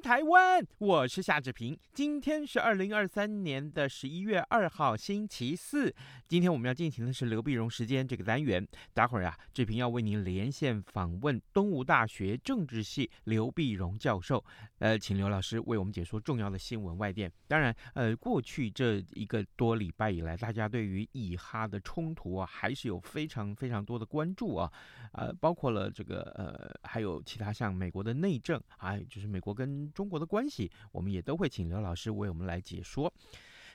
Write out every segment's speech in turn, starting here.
台湾！我是夏志平。今天是二零二三年的十一月二号，星期四。今天我们要进行的是刘碧荣时间这个单元。待会儿啊，志平要为您连线访问东吴大学政治系刘碧荣教授。呃，请刘老师为我们解说重要的新闻外电。当然，呃，过去这一个多礼拜以来，大家对于以哈的冲突啊，还是有非常非常多的关注啊。呃，包括了这个呃，还有其他像美国的内政，还有就是美国跟中国的关系，我们也都会请刘老师为我们来解说。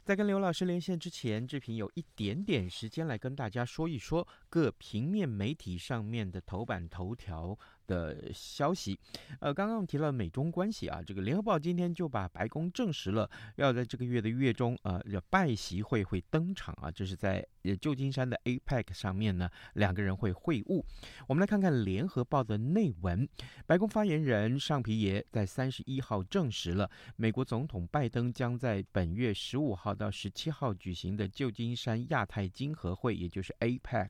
在跟刘老师连线之前，志平有一点点时间来跟大家说一说各平面媒体上面的头版头条的消息，呃，刚刚提到美中关系啊，这个联合报今天就把白宫证实了，要在这个月的月中，呃，拜习会会登场啊，这是在旧金山的 APEC 上面呢，两个人会会晤。我们来看看联合报的内文，白宫发言人尚皮耶在三十一号证实了，美国总统拜登将在本月十五号到十七号举行的旧金山亚太经合会，也就是 APEC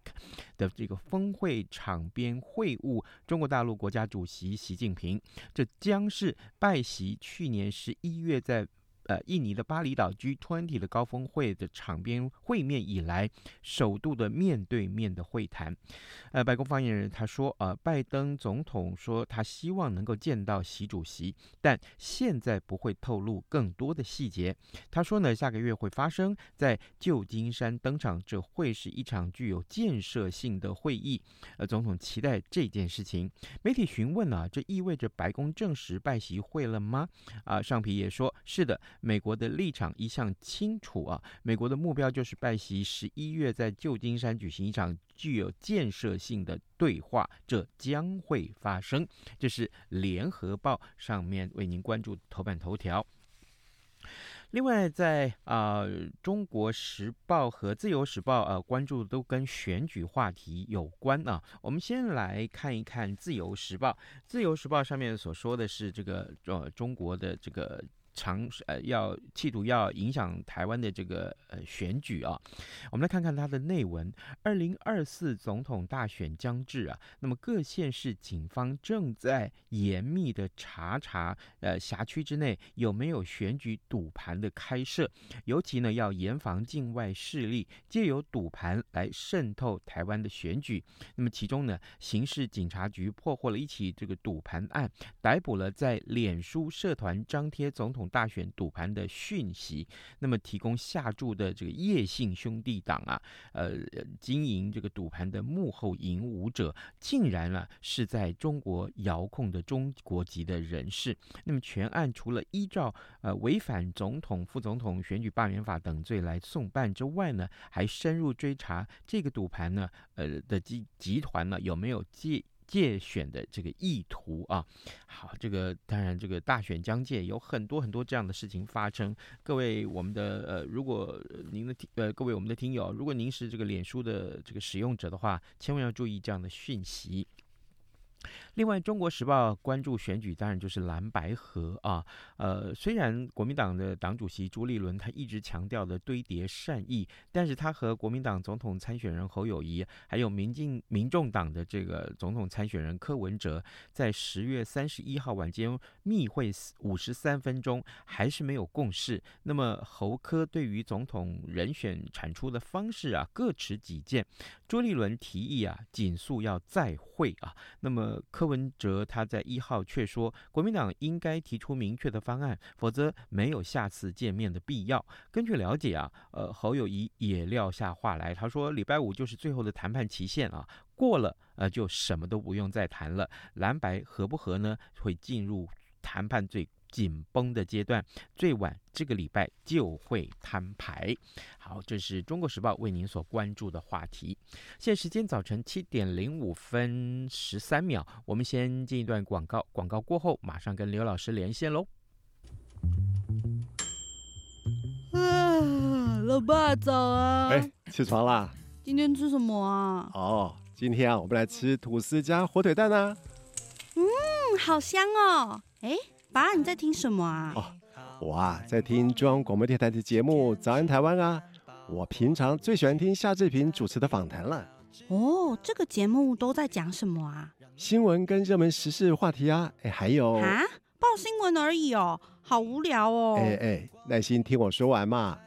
的这个峰会场边会晤中国大陆。大陆国家主席习近平，这将是拜习去年十一月在。呃，印尼的巴厘岛 G20 的高峰会的场边会面以来，首度的面对面的会谈。呃，白宫发言人他说，呃，拜登总统说他希望能够见到习主席，但现在不会透露更多的细节。他说呢，下个月会发生在旧金山登场，这会是一场具有建设性的会议。呃，总统期待这件事情。媒体询问啊，这意味着白宫证实拜习会了吗？啊，上皮也说是的。美国的立场一向清楚啊，美国的目标就是拜习十一月在旧金山举行一场具有建设性的对话，这将会发生。这是联合报上面为您关注头版头条。另外在，啊，中国时报和自由时报啊、呃，关注都跟选举话题有关啊。我们先来看一看自由时报，自由时报上面所说的是这个呃，中国的这个。尝呃要企图要影响台湾的这个呃选举啊，我们来看看它的内文。二零二四总统大选将至啊，那么各县市警方正在严密的查查呃辖区之内有没有选举赌盘的开设，尤其呢要严防境外势力借由赌盘来渗透台湾的选举。那么其中呢，刑事警察局破获了一起这个赌盘案，逮捕了在脸书社团张贴总统。大选赌盘的讯息，那么提供下注的这个叶姓兄弟党啊，呃，经营这个赌盘的幕后引武者，竟然啊是在中国遥控的中国籍的人士。那么全案除了依照呃违反总统、副总统选举罢免法等罪来送办之外呢，还深入追查这个赌盘呢，呃的集集团呢有没有借。借选的这个意图啊，好，这个当然，这个大选将届，有很多很多这样的事情发生。各位，我们的呃，如果您的听呃，各位我们的听友，如果您是这个脸书的这个使用者的话，千万要注意这样的讯息。另外，《中国时报》关注选举，当然就是蓝白河啊。呃，虽然国民党的党主席朱立伦他一直强调的堆叠善意，但是他和国民党总统参选人侯友谊，还有民进民众党的这个总统参选人柯文哲，在十月三十一号晚间密会五十三分钟，还是没有共识。那么侯柯对于总统人选产出的方式啊，各持己见。朱立伦提议啊，紧速要再会啊。那么柯柯文哲他在一号却说，国民党应该提出明确的方案，否则没有下次见面的必要。根据了解啊，呃，侯友谊也撂下话来，他说礼拜五就是最后的谈判期限啊，过了呃就什么都不用再谈了。蓝白合不合呢？会进入谈判最紧绷的阶段，最晚这个礼拜就会摊牌。好，这是中国时报为您所关注的话题。现在时间早晨七点零五分十三秒，我们先进一段广告，广告过后马上跟刘老师连线喽。啊，老爸早啊！哎，起床啦！今天吃什么啊？哦，今天啊，我们来吃吐司加火腿蛋啊。嗯，好香哦！哎，爸，你在听什么啊？哦，我啊，在听中央广播电台的节目《早安台湾》啊。我平常最喜欢听夏志平主持的访谈了。哦，这个节目都在讲什么啊？新闻跟热门时事话题啊，哎，还有啊，报新闻而已哦。好无聊哦！哎哎，耐心听我说完嘛。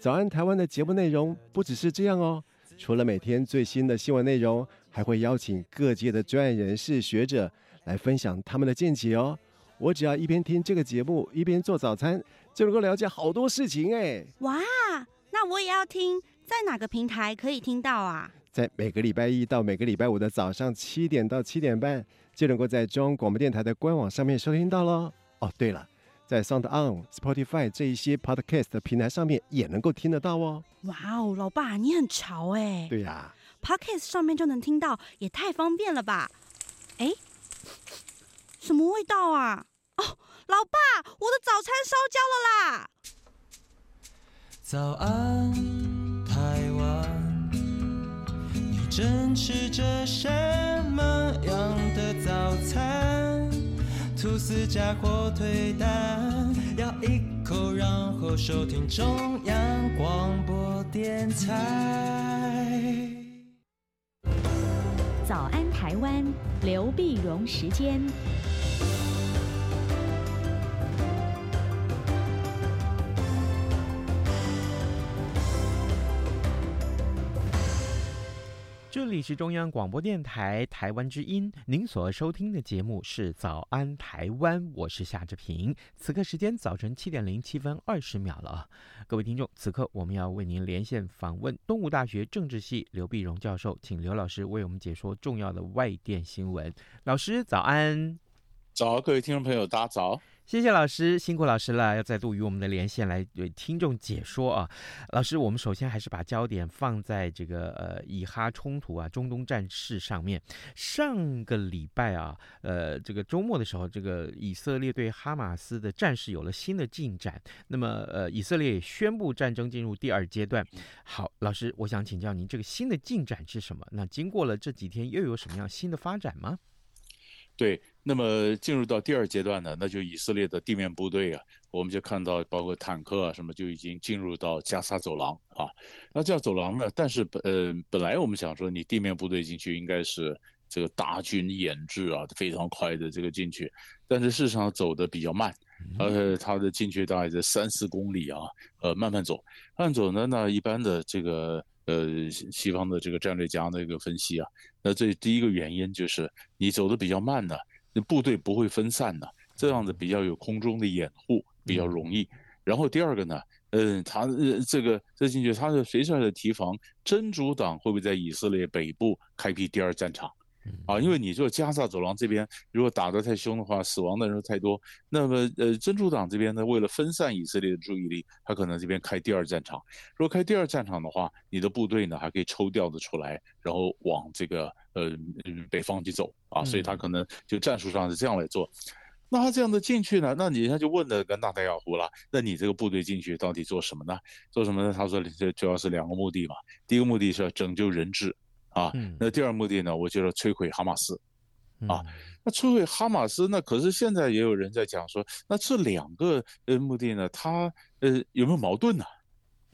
早安台湾的节目内容不只是这样哦，除了每天最新的新闻内容，还会邀请各界的专业人士、学者来分享他们的见解哦。我只要一边听这个节目，一边做早餐，就能够了解好多事情哎。哇，那我也要听，在哪个平台可以听到啊？在每个礼拜一到每个礼拜五的早上七点到七点半，就能够在中央广播电台的官网上面收听到喽。哦，对了。在 Sound On、Spotify 这一些 Podcast 的平台上面也能够听得到哦。哇哦，老爸你很潮哎！对呀、啊、，Podcast 上面就能听到，也太方便了吧？哎，什么味道啊？哦，老爸，我的早餐烧焦了啦！早安，台湾，你正吃着什么样的早餐？吐司加火腿蛋，咬一口，然后收听中央广播电台。早安，台湾，刘碧荣时间。这里是中央广播电台台湾之音，您所收听的节目是《早安台湾》，我是夏志平。此刻时间早晨七点零七分二十秒了，各位听众，此刻我们要为您连线访问东吴大学政治系刘碧荣教授，请刘老师为我们解说重要的外电新闻。老师早安，早，各位听众朋友，大家早。谢谢老师，辛苦老师了，要再度与我们的连线来为听众解说啊。老师，我们首先还是把焦点放在这个呃以哈冲突啊，中东战事上面。上个礼拜啊，呃这个周末的时候，这个以色列对哈马斯的战事有了新的进展。那么呃，以色列也宣布战争进入第二阶段。好，老师，我想请教您，这个新的进展是什么？那经过了这几天，又有什么样新的发展吗？对，那么进入到第二阶段呢，那就以色列的地面部队啊，我们就看到包括坦克啊什么就已经进入到加沙走廊啊。那这样走廊呢，但是本呃本来我们想说你地面部队进去应该是这个大军演制啊，非常快的这个进去，但是事实上走的比较慢，而且，它的进去大概在三四公里啊，呃，慢慢走，慢慢走呢，那一般的这个。呃，西方的这个战略家的一个分析啊，那这第一个原因就是你走的比较慢呢，那部队不会分散呢，这样子比较有空中的掩护，比较容易。然后第二个呢，嗯，他呃这个这进去，他是随时在提防真主党会不会在以色列北部开辟第二战场。啊，因为你说加萨走廊这边如果打得太凶的话，死亡的人太多，那么呃，真主党这边呢，为了分散以色列的注意力，他可能这边开第二战场。如果开第二战场的话，你的部队呢还可以抽调的出来，然后往这个呃北方去走啊，所以他可能就战术上是这样来做。那他这样的进去呢，那你他就问了个纳坦雅胡了，那你这个部队进去到底做什么呢？做什么呢？他说这主要是两个目的嘛，第一个目的是要拯救人质。啊，那第二目的呢？我觉得摧毁哈马斯，啊，那摧毁哈马斯，那可是现在也有人在讲说，那这两个呃目的呢，它呃有没有矛盾呢？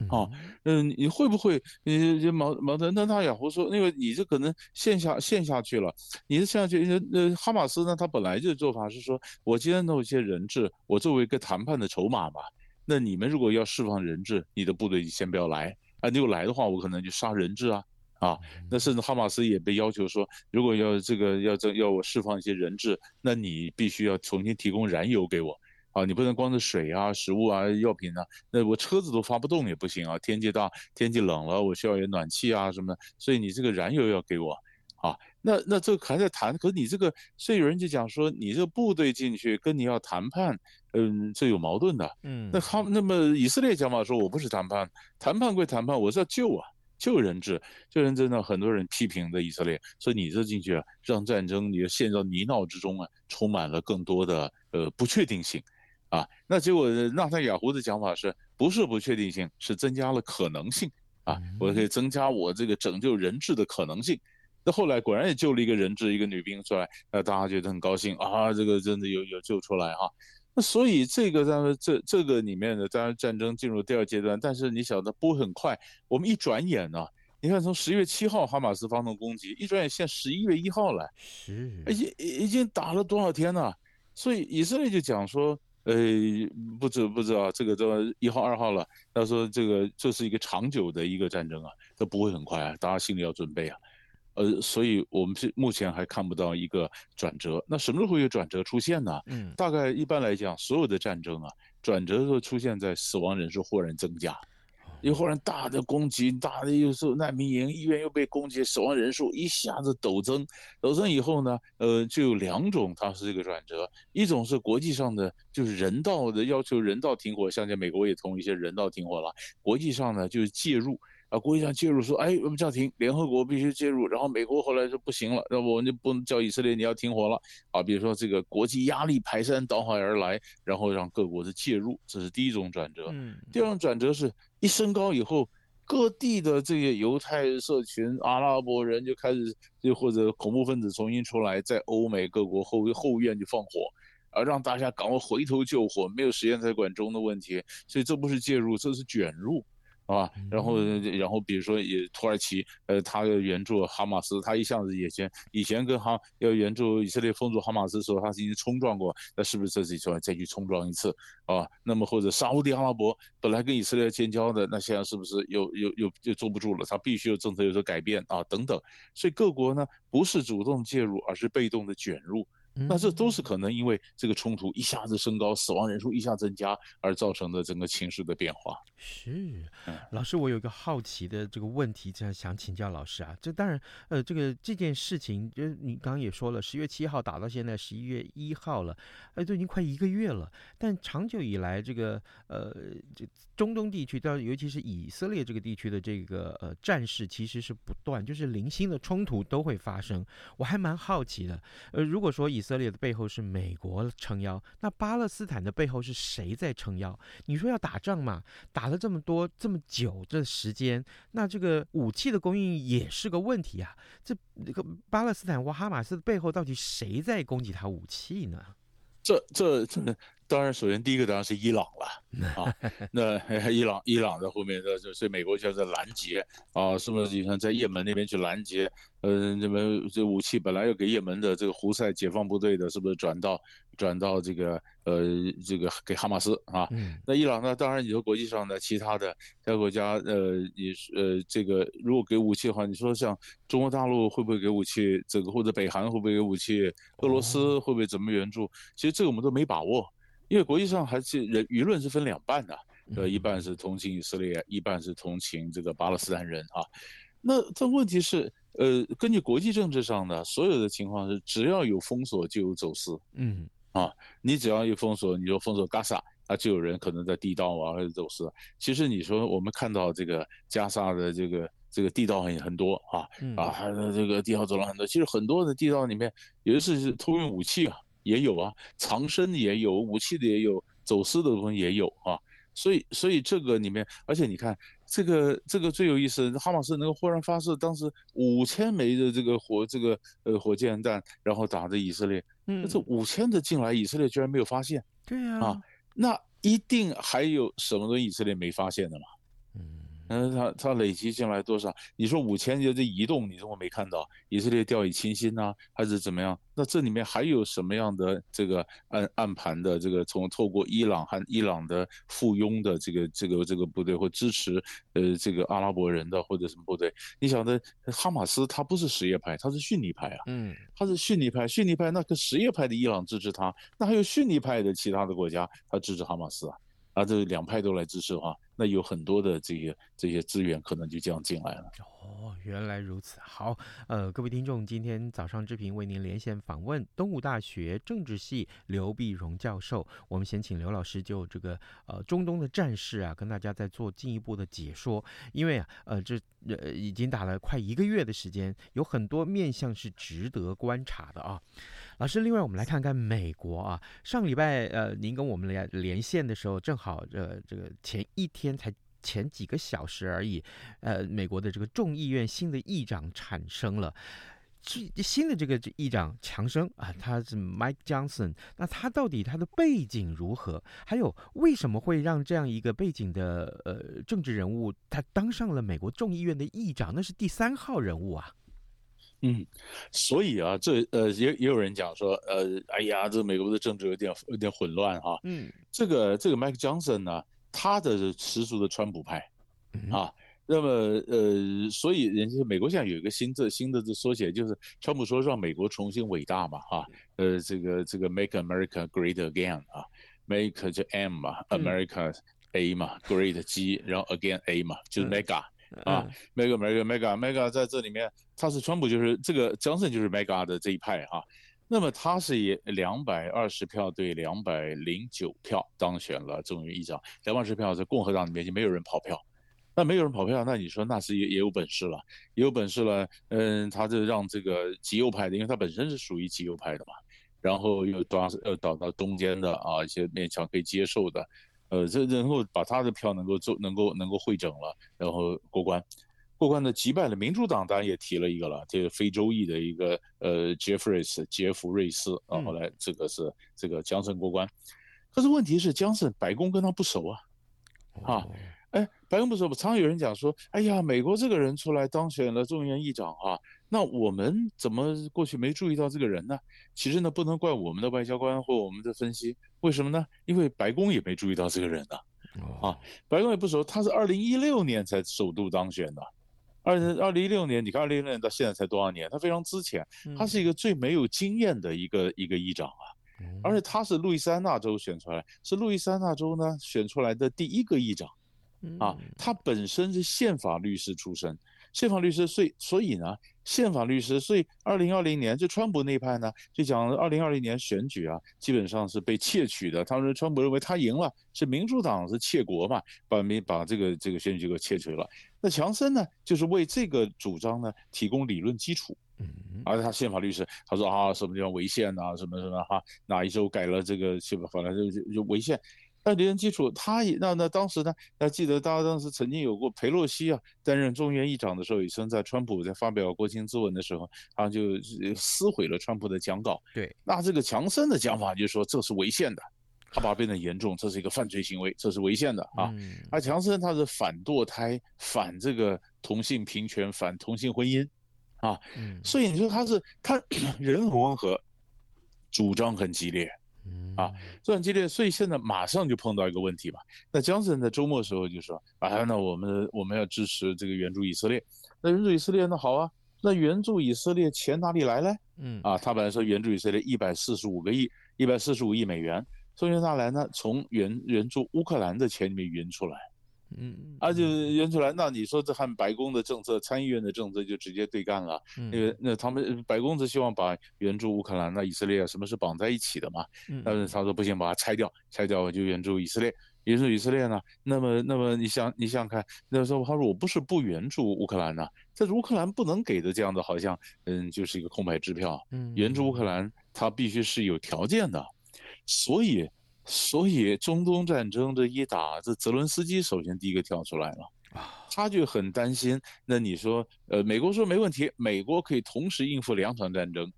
啊，嗯，你会不会呃矛矛盾？那他雅胡说，因为你这可能陷下陷下去了，你是陷下去，呃哈马斯呢，他本来就做法是说，我今天弄一些人质，我作为一个谈判的筹码嘛，那你们如果要释放人质，你的部队就先不要来啊，你有来的话，我可能就杀人质啊。啊，那甚至哈马斯也被要求说，如果要这个要这要我释放一些人质，那你必须要重新提供燃油给我，啊，你不能光是水啊、食物啊、药品啊，那我车子都发不动也不行啊，天气大、天气冷了，我需要有暖气啊什么的，所以你这个燃油要给我。啊。那那这还在谈，可是你这个，所以有人就讲说，你这个部队进去跟你要谈判，嗯，这有矛盾的。嗯，那他那么以色列讲法说，我不是谈判，谈判归谈判，我是要救啊。救人质，救人质呢？很多人批评的以色列，说你这进去啊，让战争你陷入泥淖之中啊，充满了更多的呃不确定性，啊，那结果纳塔雅胡的讲法是，不是不确定性，是增加了可能性啊，我可以增加我这个拯救人质的可能性。那后来果然也救了一个人质，一个女兵出来，那大家觉得很高兴啊，这个真的有有救出来哈。那所以这个当然这这个里面的当然战争进入第二阶段，但是你晓得不会很快。我们一转眼呢，你看从十月七号哈马斯发动攻击，一转眼现十一月一号了，是已经已经打了多少天了？所以以色列就讲说，呃，不知不知道这个这一号二号了，他说这个这是一个长久的一个战争啊，这不会很快啊，大家心里要准备啊。呃，所以我们是目前还看不到一个转折。那什么时候会有转折出现呢？嗯，大概一般来讲，所有的战争啊，转折都出现在死亡人数忽然增加，又忽然大的攻击，大的又是难民营，医院又被攻击，死亡人数一下子陡增。陡增以后呢，呃，就有两种，它是这个转折，一种是国际上的，就是人道的要求，人道停火，像在美国也同一些人道停火了。国际上呢，就是介入。啊，国际上介入说，哎，我们叫停，联合国必须介入。然后美国后来说不行了，那我们就不能叫以色列你要停火了。啊，比如说这个国际压力排山倒海而来，然后让各国的介入，这是第一种转折。嗯，第二种转折是一升高以后，各地的这些犹太社群、阿拉伯人就开始，就或者恐怖分子重新出来，在欧美各国后后院就放火，啊，让大家赶快回头救火，没有时间再管中的问题。所以这不是介入，这是卷入。啊，然后，然后比如说也土耳其，呃，他要援助哈马斯，他一向子以前以前跟哈要援助以色列封住哈马斯的时候，他已经冲撞过，那是不是这次说再去冲撞一次啊？那么或者沙乌地阿拉伯本来跟以色列建交的，那现在是不是又又又又坐不住了？他必须有政策有所改变啊，等等。所以各国呢不是主动介入，而是被动的卷入。那这都是可能因为这个冲突一下子升高，死亡人数一下增加而造成的整个情势的变化。是，老师，我有一个好奇的这个问题，想想请教老师啊。这当然，呃，这个这件事情，就是你刚刚也说了，十月七号打到现在十一月一号了，呃，都已经快一个月了。但长久以来，这个呃，这中东地区，到尤其是以色列这个地区的这个呃战事，其实是不断，就是零星的冲突都会发生。我还蛮好奇的，呃，如果说以以色列的背后是美国撑腰，那巴勒斯坦的背后是谁在撑腰？你说要打仗嘛，打了这么多这么久这时间，那这个武器的供应也是个问题啊。这这个巴勒斯坦或哈马斯的背后到底谁在供给他武器呢？这这这。当然，首先第一个当然是伊朗了啊。那 伊朗伊朗在后面的，所以美国就在拦截啊，是不是？你看在也门那边去拦截，呃，这边这武器本来要给也门的这个胡塞解放部队的，是不是转到转到这个呃这个给哈马斯啊？那伊朗呢？当然你说国际上的其他的其他国家，呃，你呃这个如果给武器的话，你说像中国大陆会不会给武器？这个或者北韩会不会给武器？俄罗斯会不会怎么援助？其实这个我们都没把握。因为国际上还是人舆论是分两半的，呃，一半是同情以色列，一半是同情这个巴勒斯坦人啊。那这问题是，呃，根据国际政治上的所有的情况是，只要有封锁就有走私，嗯，啊，你只要一封锁，你就封锁加沙，啊，就有人可能在地道啊或者走私。其实你说我们看到这个加沙的这个这个地道很很多啊，啊，这个地道走廊很多，其实很多的地道里面有的是偷运武器啊。也有啊，藏身也有，武器的也有，走私的部分也有啊，所以所以这个里面，而且你看这个这个最有意思，哈马斯能够忽然发射当时五千枚的这个火这个呃火箭弹，然后打着以色列，嗯，这五千的进来，以色列居然没有发现，对呀，啊，那一定还有什么东西以色列没发现的嘛？嗯，他他累积进来多少？你说五千就这移动，你怎么没看到？以色列掉以轻心呐，还是怎么样？那这里面还有什么样的这个暗暗盘的这个从透过伊朗和伊朗的附庸的这个这个这个部队或支持呃这个阿拉伯人的或者什么部队？你想的哈马斯他不是什叶派，他是逊尼派啊。嗯，他是逊尼派，逊尼派那个什叶派的伊朗支持他，那还有逊尼派的其他的国家他支持哈马斯啊。啊，这两派都来支持的话，那有很多的这些这些资源可能就这样进来了。哦，原来如此。好，呃，各位听众，今天早上志平为您连线访问东吴大学政治系刘碧荣教授。我们先请刘老师就这个呃中东的战事啊，跟大家再做进一步的解说。因为啊，呃，这呃已经打了快一个月的时间，有很多面向是值得观察的啊。老师，另外我们来看看美国啊，上礼拜呃您跟我们连连线的时候，正好呃这个前一天才。前几个小时而已，呃，美国的这个众议院新的议长产生了，新新的这个议长强生啊，他是 Mike Johnson，那他到底他的背景如何？还有为什么会让这样一个背景的呃政治人物他当上了美国众议院的议长？那是第三号人物啊。嗯，所以啊，这呃也也有人讲说，呃，哎呀，这美国的政治有点有点混乱哈。嗯，这个这个 Mike Johnson 呢？他的十足的川普派，啊，那么呃，所以人家美国现在有一个新字，新的字缩写就是川普说让美国重新伟大嘛，啊，呃，这个这个 Make America Great Again 啊，Make 就 M 嘛，America A 嘛，Great G，然后 Again A 嘛，就是 Mega 啊，Mega Mega Mega Mega 在这里面，他是川普就是这个 Johnson 就是 Mega 的这一派哈。那么他是以两百二十票对两百零九票当选了众议议长，两百二十票在共和党里面就没有人跑票，那没有人跑票，那你说那是也也有本事了，也有本事了，嗯，他就让这个极右派的，因为他本身是属于极右派的嘛，然后又导又导到中间的啊一些勉强可以接受的，呃，这然后把他的票能够做能够能够汇整了，然后过关。过关的击败了民主党，当然也提了一个了，这个非洲裔的一个呃杰弗瑞斯杰弗瑞斯啊，后来这个是这个江森过关，可是问题是江森白宫跟他不熟啊，啊，哎，白宫不熟，常有人讲说，哎呀，美国这个人出来当选了众议院议长啊，那我们怎么过去没注意到这个人呢？其实呢，不能怪我们的外交官或我们的分析，为什么呢？因为白宫也没注意到这个人呢，啊，白宫也不熟，他是二零一六年才首度当选的。二二零一六年，你看二零一六年到现在才多少年？他非常之前，他是一个最没有经验的一个一个议长啊，而且他是路易斯安那州选出来，是路易斯安那州呢选出来的第一个议长，啊，他本身是宪法律师出身。宪法律师，所以所以呢，宪法律师，所以二零二零年就川普那派呢，就讲二零二零年选举啊，基本上是被窃取的。他们川普认为他赢了，是民主党是窃国嘛，把民把这个这个选举给窃取了。那强森呢，就是为这个主张呢提供理论基础。嗯，而且他宪法律师，他说啊，什么地方违宪啊，什么什么哈，哪一周改了这个宪法，反正就就就违宪。那理论基础，他也那那当时呢，要记得大家当时曾经有过裴洛西啊担任众议院议长的时候，也曾在川普在发表国情咨文的时候，他就撕毁了川普的讲稿。对，那这个强森的讲法就是说这是违宪的，他把它变得严重，这是一个犯罪行为，这是违宪的啊。而强森他是反堕胎，反这个同性平权，反同性婚姻，啊，所以你说他是他 人很温和，主张很激烈。啊，作战激烈，所以现在马上就碰到一个问题吧。那江森在周末的时候就说：“啊，那我们我们要支持这个援助以色列。那援助以色列，那好啊，那援助以色列钱哪里来呢？嗯，啊，他本来说援助以色列一百四十五个亿，一百四十五亿美元，从哪来呢？从援援助乌克兰的钱里面匀出来。”嗯，啊，就援出来，那你说这和白宫的政策、参议院的政策就直接对干了。因为那他们白宫是希望把援助乌克兰、那以色列什么是绑在一起的嘛？但是他说不行，把它拆掉，拆掉我就援助以色列，援助以色列呢？那么，那么你想，你想想看，那时候他说我不是不援助乌克兰呢，这是乌克兰不能给的这样的，好像嗯，就是一个空白支票。嗯，援助乌克兰，它必须是有条件的，所以。所以中东战争这一打，这泽伦斯基首先第一个跳出来了，他就很担心。那你说，呃，美国说没问题，美国可以同时应付两场战争，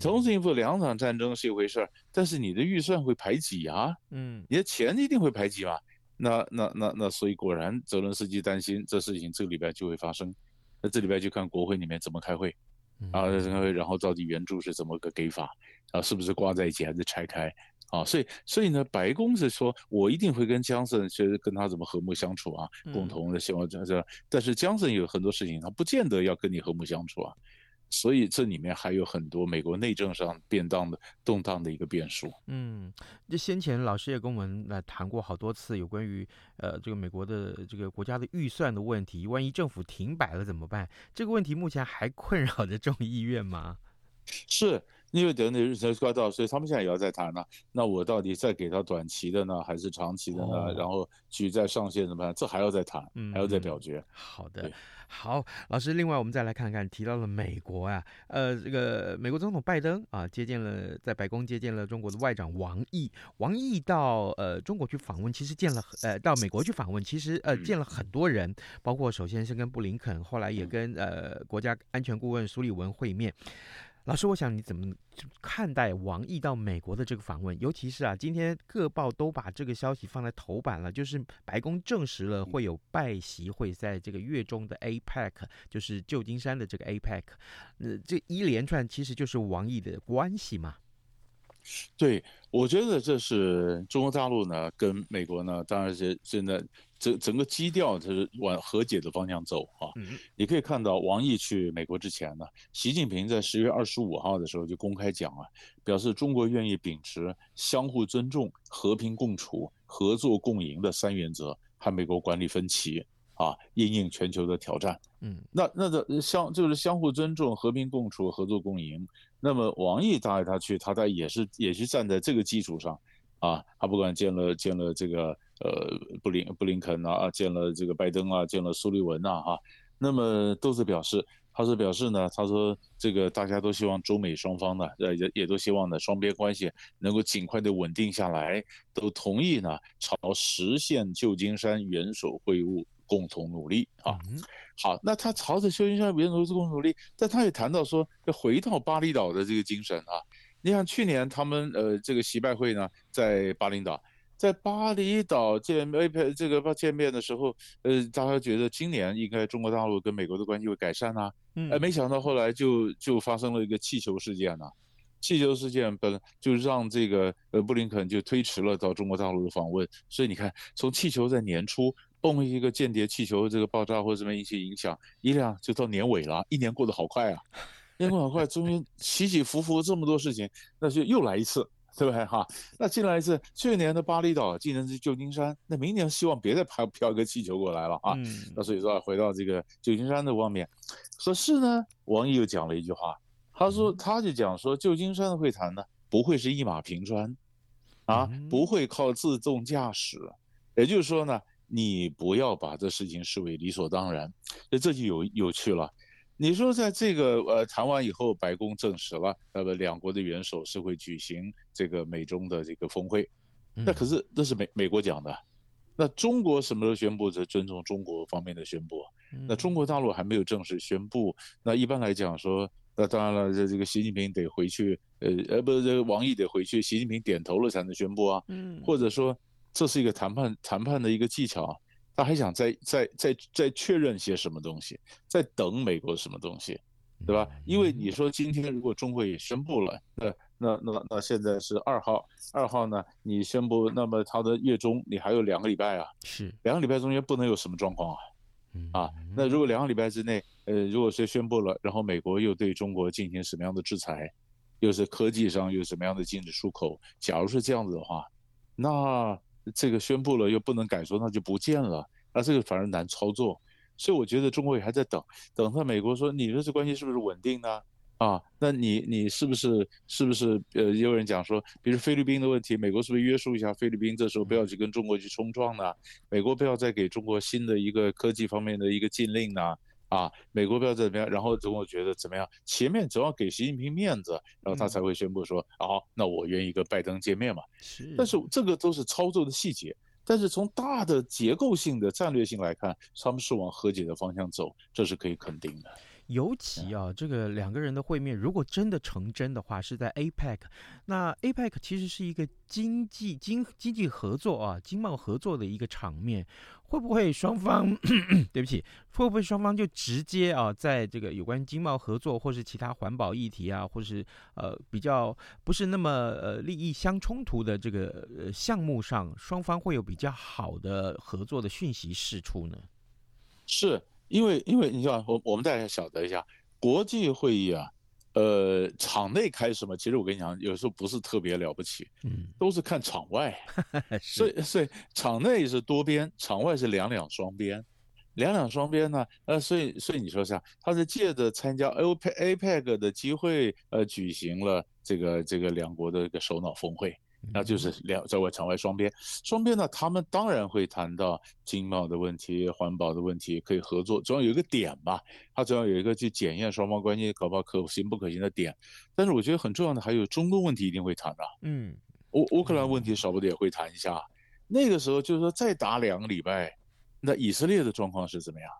同时应付两场战争是一回事儿，但是你的预算会排挤啊，嗯，你的钱一定会排挤嘛。那那那那，所以果然泽伦斯基担心这事情这个礼拜就会发生，那这礼拜就看国会里面怎么开会，啊，然后到底援助是怎么个给法，啊，是不是挂在一起还是拆开？啊，所以所以呢，白宫是说，我一定会跟江森，其实跟他怎么和睦相处啊，共同的希望这这。但是江森有很多事情，他不见得要跟你和睦相处啊。所以这里面还有很多美国内政上变荡的动荡的一个变数。嗯，这先前老师也跟我们来谈过好多次有关于呃这个美国的这个国家的预算的问题，万一政府停摆了怎么办？这个问题目前还困扰着众议院吗？是。因为等等日程快到，所以他们现在也要再谈呢。那我到底再给他短期的呢，还是长期的呢？哦、然后举再上线怎么办？这还要再谈，嗯、还要再表决。好的，好，老师，另外我们再来看看，提到了美国啊，呃，这个美国总统拜登啊，接见了在白宫接见了中国的外长王毅。王毅到呃中国去访问，其实见了呃到美国去访问，其实呃见了很多人，包括首先是跟布林肯，后来也跟呃国家安全顾问苏利文会面。老师，我想你怎么看待王毅到美国的这个访问？尤其是啊，今天各报都把这个消息放在头版了，就是白宫证实了会有拜习会在这个月中的 APEC，就是旧金山的这个 APEC，呃，这一连串其实就是王毅的关系嘛。对，我觉得这是中国大陆呢跟美国呢，当然是现在。整整个基调就是往和解的方向走啊！你可以看到，王毅去美国之前呢，习近平在十月二十五号的时候就公开讲了，表示中国愿意秉持相互尊重、和平共处、合作共赢的三原则，和美国管理分歧啊，应应全球的挑战。嗯，那那个相就是相互尊重、和平共处、合作共赢。那么王毅当然他去，他在也是也是站在这个基础上啊，他不管见了见了这个。呃，布林布林肯啊，见了这个拜登啊，见了苏利文呐，哈，那么都是表示，他是表示呢，他说这个大家都希望中美双方呢，呃，也也都希望呢，双边关系能够尽快的稳定下来，都同意呢，朝实现旧金山元首会晤共同努力啊。好，那他朝着旧金山元首会晤共同努力，但他也谈到说，要回到巴厘岛的这个精神啊。你看去年他们呃这个习拜会呢，在巴厘岛。在巴厘岛见 APEC 这个见面的时候，呃，大家觉得今年应该中国大陆跟美国的关系会改善啊，嗯，哎，没想到后来就就发生了一个气球事件呐，气球事件本就让这个呃布林肯就推迟了到中国大陆的访问，所以你看，从气球在年初蹦一个间谍气球这个爆炸或者什么引起影响，一辆就到年尾了，一年过得好快啊，一年过得好快，中间起起伏伏这么多事情，那就又来一次。对不对哈？那进来一次，去年的巴厘岛，今年是旧金山，那明年希望别再飘飘一个气球过来了啊。嗯、那所以说回到这个旧金山的方面，可是呢，王毅又讲了一句话，他说他就讲说，旧金山的会谈呢，不会是一马平川，啊，不会靠自动驾驶，也就是说呢，你不要把这事情视为理所当然，那这就有有趣了。你说在这个呃谈完以后，白宫证实了，那么两国的元首是会举行这个美中的这个峰会，那可是那是美美国讲的，那中国什么时候宣布？这尊重中国方面的宣布，那中国大陆还没有正式宣布。那一般来讲说，那当然了，这这个习近平得回去，呃呃，不是这个王毅得回去，习近平点头了才能宣布啊，或者说这是一个谈判谈判的一个技巧。他还想再再再再确认些什么东西，在等美国什么东西，对吧？因为你说今天如果中国也宣布了，那那那那现在是二号，二号呢？你宣布，那么他的月中你还有两个礼拜啊，是两个礼拜中间不能有什么状况啊，啊，那如果两个礼拜之内，呃，如果谁宣布了，然后美国又对中国进行什么样的制裁，又是科技上又什么样的禁止出口，假如是这样子的话，那。这个宣布了又不能改说，那就不见了。那这个反而难操作，所以我觉得中国也还在等，等他美国说你的这关系是不是稳定呢？啊，那你你是不是是不是呃，也有人讲说，比如菲律宾的问题，美国是不是约束一下菲律宾，这时候不要去跟中国去冲撞呢？美国不要再给中国新的一个科技方面的一个禁令呢？啊，美国不要怎么样，然后总统觉得怎么样？前面总要给习近平面子，然后他才会宣布说，好、嗯哦，那我愿意跟拜登见面嘛。是，但是这个都是操作的细节，但是从大的结构性的战略性来看，他们是往和解的方向走，这是可以肯定的。尤其啊，这个两个人的会面，如果真的成真的话，是在 APEC。那 APEC 其实是一个经济经经济合作啊，经贸合作的一个场面。会不会双方，对不起，会不会双方就直接啊，在这个有关经贸合作，或是其他环保议题啊，或是呃比较不是那么呃利益相冲突的这个呃项目上，双方会有比较好的合作的讯息释出呢？是。因为，因为你知道，我我们大家晓得一下，国际会议啊，呃，场内开什么？其实我跟你讲，有时候不是特别了不起，嗯，都是看场外。是所以，所以场内是多边，场外是两两双边。两两双边呢？呃，所以，所以你说啥？他是借着参加 OPEC APEC 的机会，呃，举行了这个这个两国的一个首脑峰会。那就是两在外场外双边，双边呢，他们当然会谈到经贸的问题、环保的问题，可以合作，总要有一个点吧，他总要有一个去检验双方关系搞不好可行不可行的点。但是我觉得很重要的还有中东问题一定会谈的，嗯，乌乌克兰问题少不得也会谈一下。那个时候就是说再打两个礼拜，那以色列的状况是怎么样？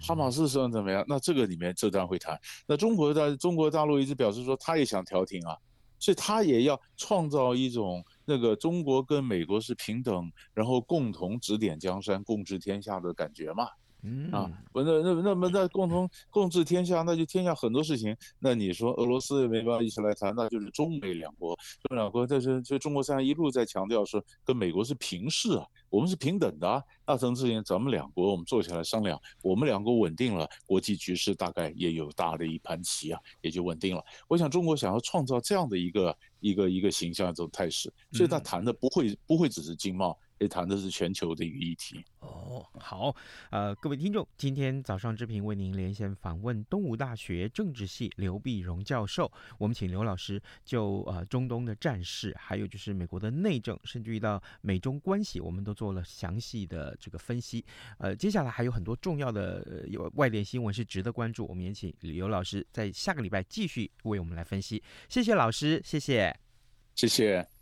哈马斯是怎么样？那这个里面这段会谈。那中国的中国大陆一直表示说他也想调停啊。所以他也要创造一种那个中国跟美国是平等，然后共同指点江山、共治天下的感觉嘛。嗯啊，不，那那那么那共同共治天下，那就天下很多事情。那你说俄罗斯也没办法一起来谈，那就是中美两国，中美两国。但是就中国现在一路在强调说，跟美国是平视啊，我们是平等的啊。那层之前咱们两国我们坐下来商量，我们两国稳定了，国际局势大概也有大的一盘棋啊，也就稳定了。我想中国想要创造这样的一个一个一个形象这种态势，所以他谈的不会不会只是经贸。谈的是全球的一个议题哦，好，呃，各位听众，今天早上之平为您连线访问东吴大学政治系刘碧荣教授，我们请刘老师就呃中东的战事，还有就是美国的内政，甚至于到美中关系，我们都做了详细的这个分析。呃，接下来还有很多重要的有外电新闻是值得关注，我们也请刘老师在下个礼拜继续为我们来分析。谢谢老师，谢谢，谢谢。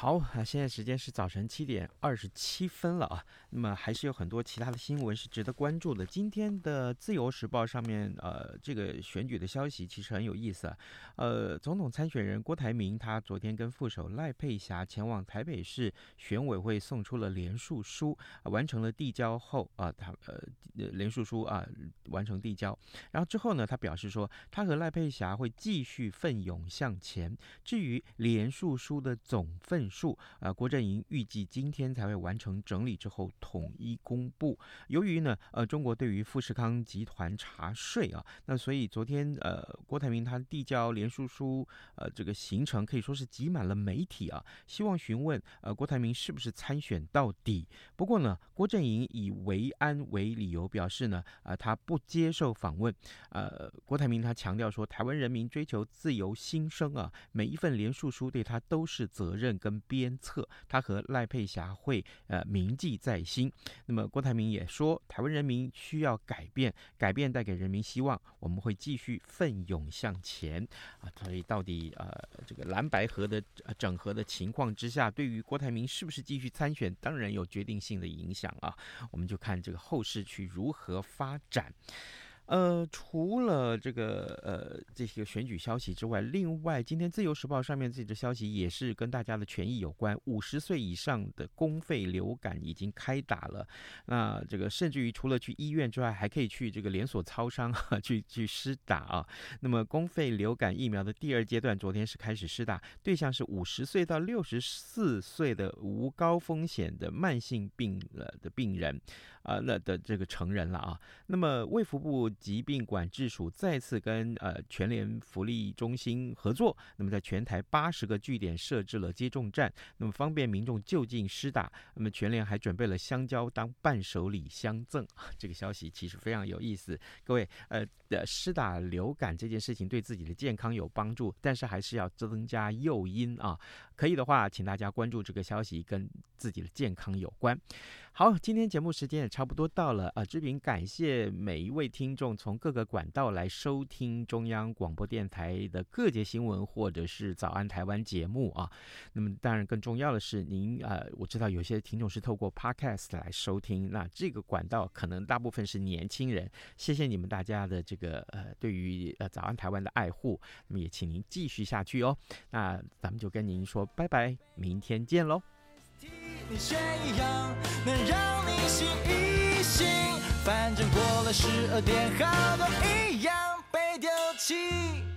好啊，现在时间是早晨七点二十七分了啊。那么还是有很多其他的新闻是值得关注的。今天的《自由时报》上面，呃，这个选举的消息其实很有意思。呃，总统参选人郭台铭他昨天跟副手赖佩霞前往台北市选委会送出了连署书，完成了递交后啊，他呃连署书啊完成递交。然后之后呢，他表示说，他和赖佩霞会继续奋勇向前。至于连署书的总份。数啊，郭振营预计今天才会完成整理之后统一公布。由于呢，呃，中国对于富士康集团查税啊，那所以昨天呃，郭台铭他递交联署书，呃，这个行程可以说是挤满了媒体啊，希望询问呃郭台铭是不是参选到底。不过呢，郭振营以维安为理由表示呢，啊、呃，他不接受访问。呃，郭台铭他强调说，台湾人民追求自由新生啊，每一份联署书对他都是责任跟。鞭策他和赖佩霞会呃铭记在心。那么郭台铭也说，台湾人民需要改变，改变带给人民希望，我们会继续奋勇向前啊。所以到底呃这个蓝白合的整合的情况之下，对于郭台铭是不是继续参选，当然有决定性的影响啊。我们就看这个后市去如何发展。呃，除了这个呃这些选举消息之外，另外今天《自由时报》上面这则消息也是跟大家的权益有关。五十岁以上的公费流感已经开打了，那这个甚至于除了去医院之外，还可以去这个连锁超商去去施打啊。那么公费流感疫苗的第二阶段昨天是开始施打，对象是五十岁到六十四岁的无高风险的慢性病了的病人。啊，那的这个成人了啊。那么卫福部疾病管制署再次跟呃全联福利中心合作，那么在全台八十个据点设置了接种站，那么方便民众就近施打。那么全联还准备了香蕉当伴手礼相赠。这个消息其实非常有意思。各位，呃，施打流感这件事情对自己的健康有帮助，但是还是要增加诱因啊。可以的话，请大家关注这个消息，跟自己的健康有关。好，今天节目时间也差不多到了啊！志平感谢每一位听众从各个管道来收听中央广播电台的各节新闻或者是早安台湾节目啊。那么当然更重要的是，您呃，我知道有些听众是透过 Podcast 来收听，那这个管道可能大部分是年轻人。谢谢你们大家的这个呃对于呃早安台湾的爱护，那么也请您继续下去哦。那咱们就跟您说拜拜，明天见喽。反正过了十二点，好多一样被丢弃。